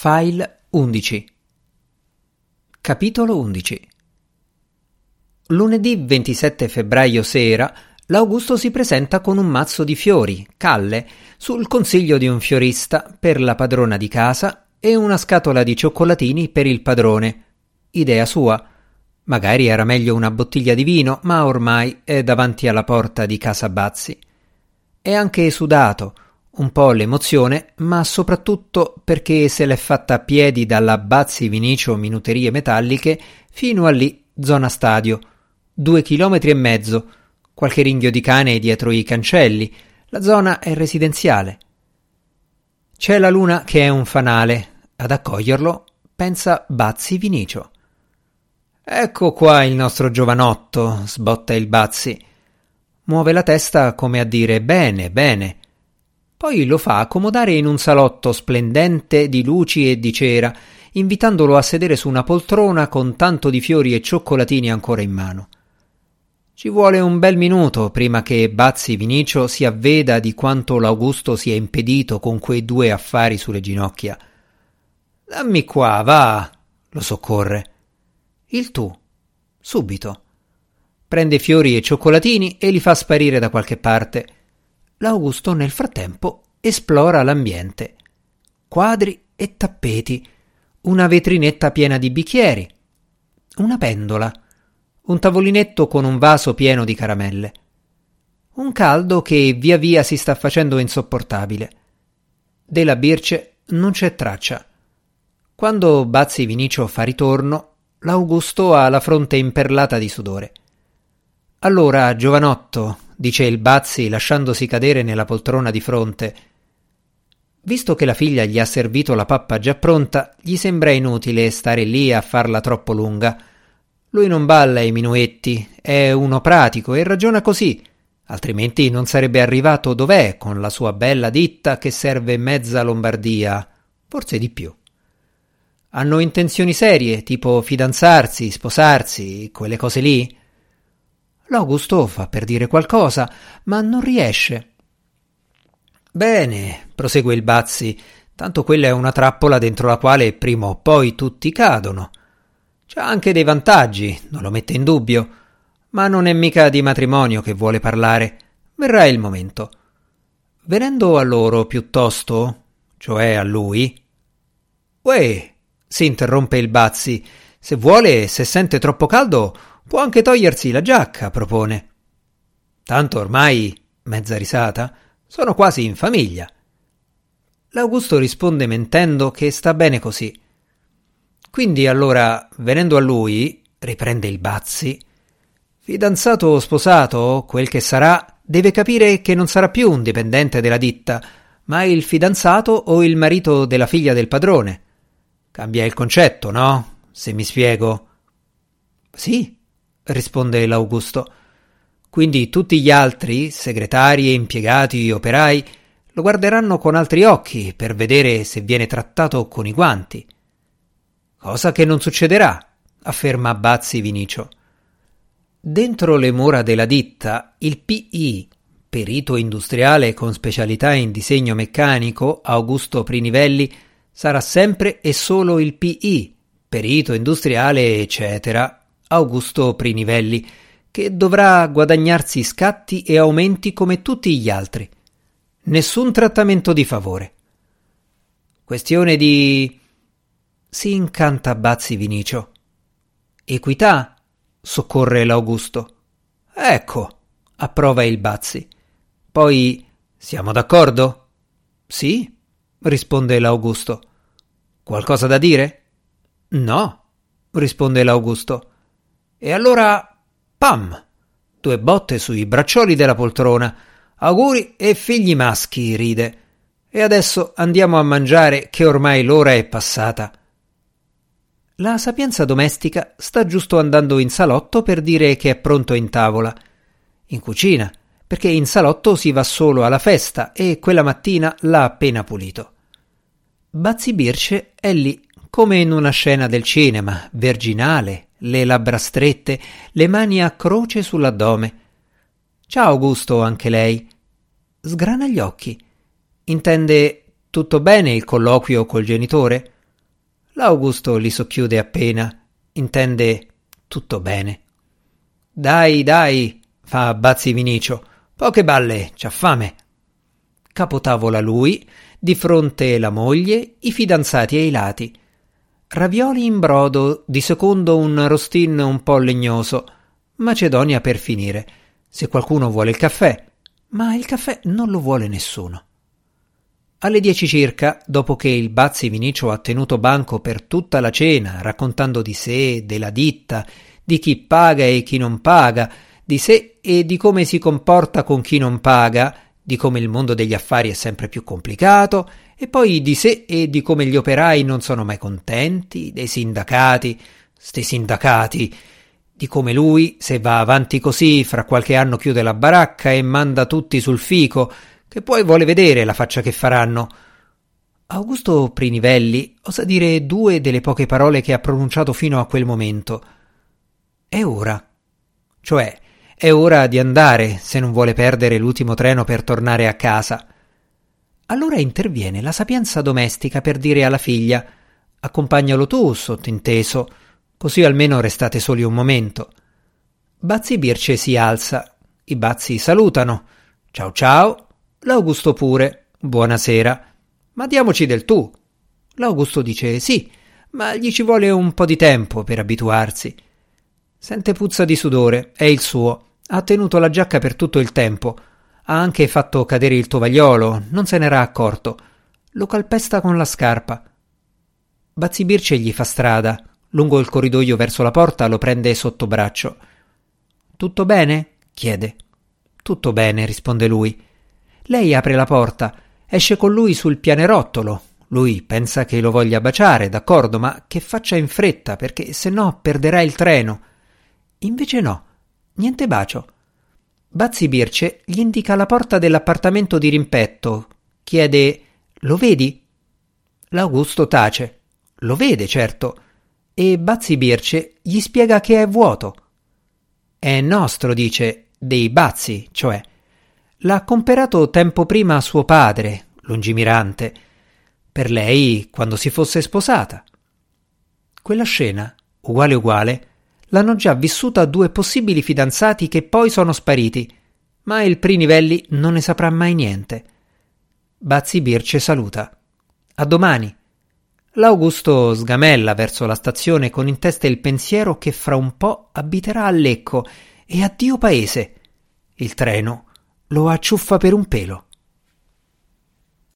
File 11 Capitolo 11 Lunedì 27 febbraio sera l'Augusto si presenta con un mazzo di fiori, calle, sul consiglio di un fiorista per la padrona di casa e una scatola di cioccolatini per il padrone. Idea sua. Magari era meglio una bottiglia di vino, ma ormai è davanti alla porta di casa Bazzi. È anche sudato, un po' l'emozione, ma soprattutto perché se l'è fatta a piedi dalla Bazzi Vinicio Minuterie Metalliche fino a lì, zona stadio. Due chilometri e mezzo, qualche ringhio di cane dietro i cancelli. La zona è residenziale. C'è la luna che è un fanale. Ad accoglierlo pensa Bazzi Vinicio. Ecco qua il nostro giovanotto, sbotta il Bazzi. Muove la testa come a dire bene, bene. Poi lo fa accomodare in un salotto splendente di luci e di cera, invitandolo a sedere su una poltrona con tanto di fiori e cioccolatini ancora in mano. Ci vuole un bel minuto prima che Bazzi Vinicio si avveda di quanto l'Augusto sia impedito con quei due affari sulle ginocchia. Dammi qua, va, lo soccorre. Il tu, subito. Prende fiori e cioccolatini e li fa sparire da qualche parte l'Augusto nel frattempo esplora l'ambiente. Quadri e tappeti, una vetrinetta piena di bicchieri, una pendola, un tavolinetto con un vaso pieno di caramelle. Un caldo che via via si sta facendo insopportabile. Della Birce non c'è traccia. Quando Bazzi Vinicio fa ritorno, l'Augusto ha la fronte imperlata di sudore. Allora, giovanotto, dice il Bazzi lasciandosi cadere nella poltrona di fronte. Visto che la figlia gli ha servito la pappa già pronta, gli sembra inutile stare lì a farla troppo lunga. Lui non balla i minuetti, è uno pratico e ragiona così, altrimenti non sarebbe arrivato dov'è con la sua bella ditta che serve mezza Lombardia, forse di più. Hanno intenzioni serie, tipo fidanzarsi, sposarsi, quelle cose lì? L'Augusto fa per dire qualcosa, ma non riesce. Bene, prosegue il Bazzi, tanto quella è una trappola dentro la quale prima o poi tutti cadono. C'ha anche dei vantaggi, non lo mette in dubbio, ma non è mica di matrimonio che vuole parlare. Verrà il momento. Venendo a loro piuttosto, cioè a lui. Uè, si interrompe il Bazzi, se vuole, se sente troppo caldo, Può anche togliersi la giacca, propone. Tanto ormai, mezza risata, sono quasi in famiglia. L'Augusto risponde mentendo che sta bene così. Quindi allora, venendo a lui, riprende il Bazzi, fidanzato o sposato, quel che sarà, deve capire che non sarà più un dipendente della ditta, ma il fidanzato o il marito della figlia del padrone. Cambia il concetto, no? Se mi spiego. Sì, risponde l'Augusto. Quindi tutti gli altri, segretari impiegati, operai, lo guarderanno con altri occhi per vedere se viene trattato con i guanti. Cosa che non succederà, afferma Bazzi Vinicio. Dentro le mura della ditta, il PI, perito industriale con specialità in disegno meccanico, Augusto Prinivelli, sarà sempre e solo il PI, perito industriale, eccetera, Augusto Prinivelli, che dovrà guadagnarsi scatti e aumenti come tutti gli altri. Nessun trattamento di favore. Questione di... si incanta Bazzi Vinicio. Equità? soccorre l'Augusto. Ecco, approva il Bazzi. Poi siamo d'accordo? Sì, risponde l'Augusto. Qualcosa da dire? No, risponde l'Augusto. E allora, pam! Due botte sui braccioli della poltrona. Auguri e figli maschi, ride. E adesso andiamo a mangiare che ormai l'ora è passata. La sapienza domestica sta giusto andando in salotto per dire che è pronto in tavola. In cucina, perché in salotto si va solo alla festa e quella mattina l'ha appena pulito. Bazzi Birce è lì come in una scena del cinema, virginale, le labbra strette, le mani a croce sull'addome. Ciao Augusto, anche lei. Sgrana gli occhi. Intende tutto bene il colloquio col genitore? L'Augusto li socchiude appena. Intende tutto bene. Dai, dai, fa Bazzi Vinicio. Poche balle, c'ha fame. Capotavola lui, di fronte la moglie, i fidanzati ai lati. Ravioli in brodo, di secondo un rostin un po' legnoso. Macedonia per finire. Se qualcuno vuole il caffè, ma il caffè non lo vuole nessuno. Alle dieci circa, dopo che il Bazzi Vinicio ha tenuto banco per tutta la cena, raccontando di sé, della ditta, di chi paga e chi non paga, di sé e di come si comporta con chi non paga, di come il mondo degli affari è sempre più complicato, e poi di sé e di come gli operai non sono mai contenti, dei sindacati, sti sindacati, di come lui, se va avanti così, fra qualche anno chiude la baracca e manda tutti sul fico, che poi vuole vedere la faccia che faranno. Augusto Prinivelli osa dire due delle poche parole che ha pronunciato fino a quel momento. È ora. Cioè, è ora di andare se non vuole perdere l'ultimo treno per tornare a casa. Allora interviene la sapienza domestica per dire alla figlia accompagnalo tu, sottinteso, così almeno restate soli un momento. Bazzi Birce si alza, i bazzi salutano. Ciao ciao, L'Augusto pure. Buonasera. Ma diamoci del tu. L'Augusto dice sì, ma gli ci vuole un po' di tempo per abituarsi. Sente puzza di sudore, è il suo. Ha tenuto la giacca per tutto il tempo. Ha anche fatto cadere il tovagliolo, non se n'era accorto. Lo calpesta con la scarpa. Bazzi Birce gli fa strada. Lungo il corridoio verso la porta lo prende sotto braccio. Tutto bene? chiede. Tutto bene, risponde lui. Lei apre la porta, esce con lui sul pianerottolo. Lui pensa che lo voglia baciare, d'accordo, ma che faccia in fretta, perché se no perderà il treno. Invece no, niente bacio. Bazzi Birce gli indica la porta dell'appartamento di rimpetto. Chiede: Lo vedi? L'Augusto tace. Lo vede, certo. E Bazzi Birce gli spiega che è vuoto. È nostro, dice, dei Bazzi, cioè. L'ha comperato tempo prima suo padre, lungimirante, per lei quando si fosse sposata. Quella scena, uguale uguale, l'hanno già vissuta due possibili fidanzati che poi sono spariti, ma il Prinivelli non ne saprà mai niente. Bazzi Birce saluta. A domani. L'Augusto sgamella verso la stazione con in testa il pensiero che fra un po' abiterà a Lecco e addio paese. Il treno lo acciuffa per un pelo.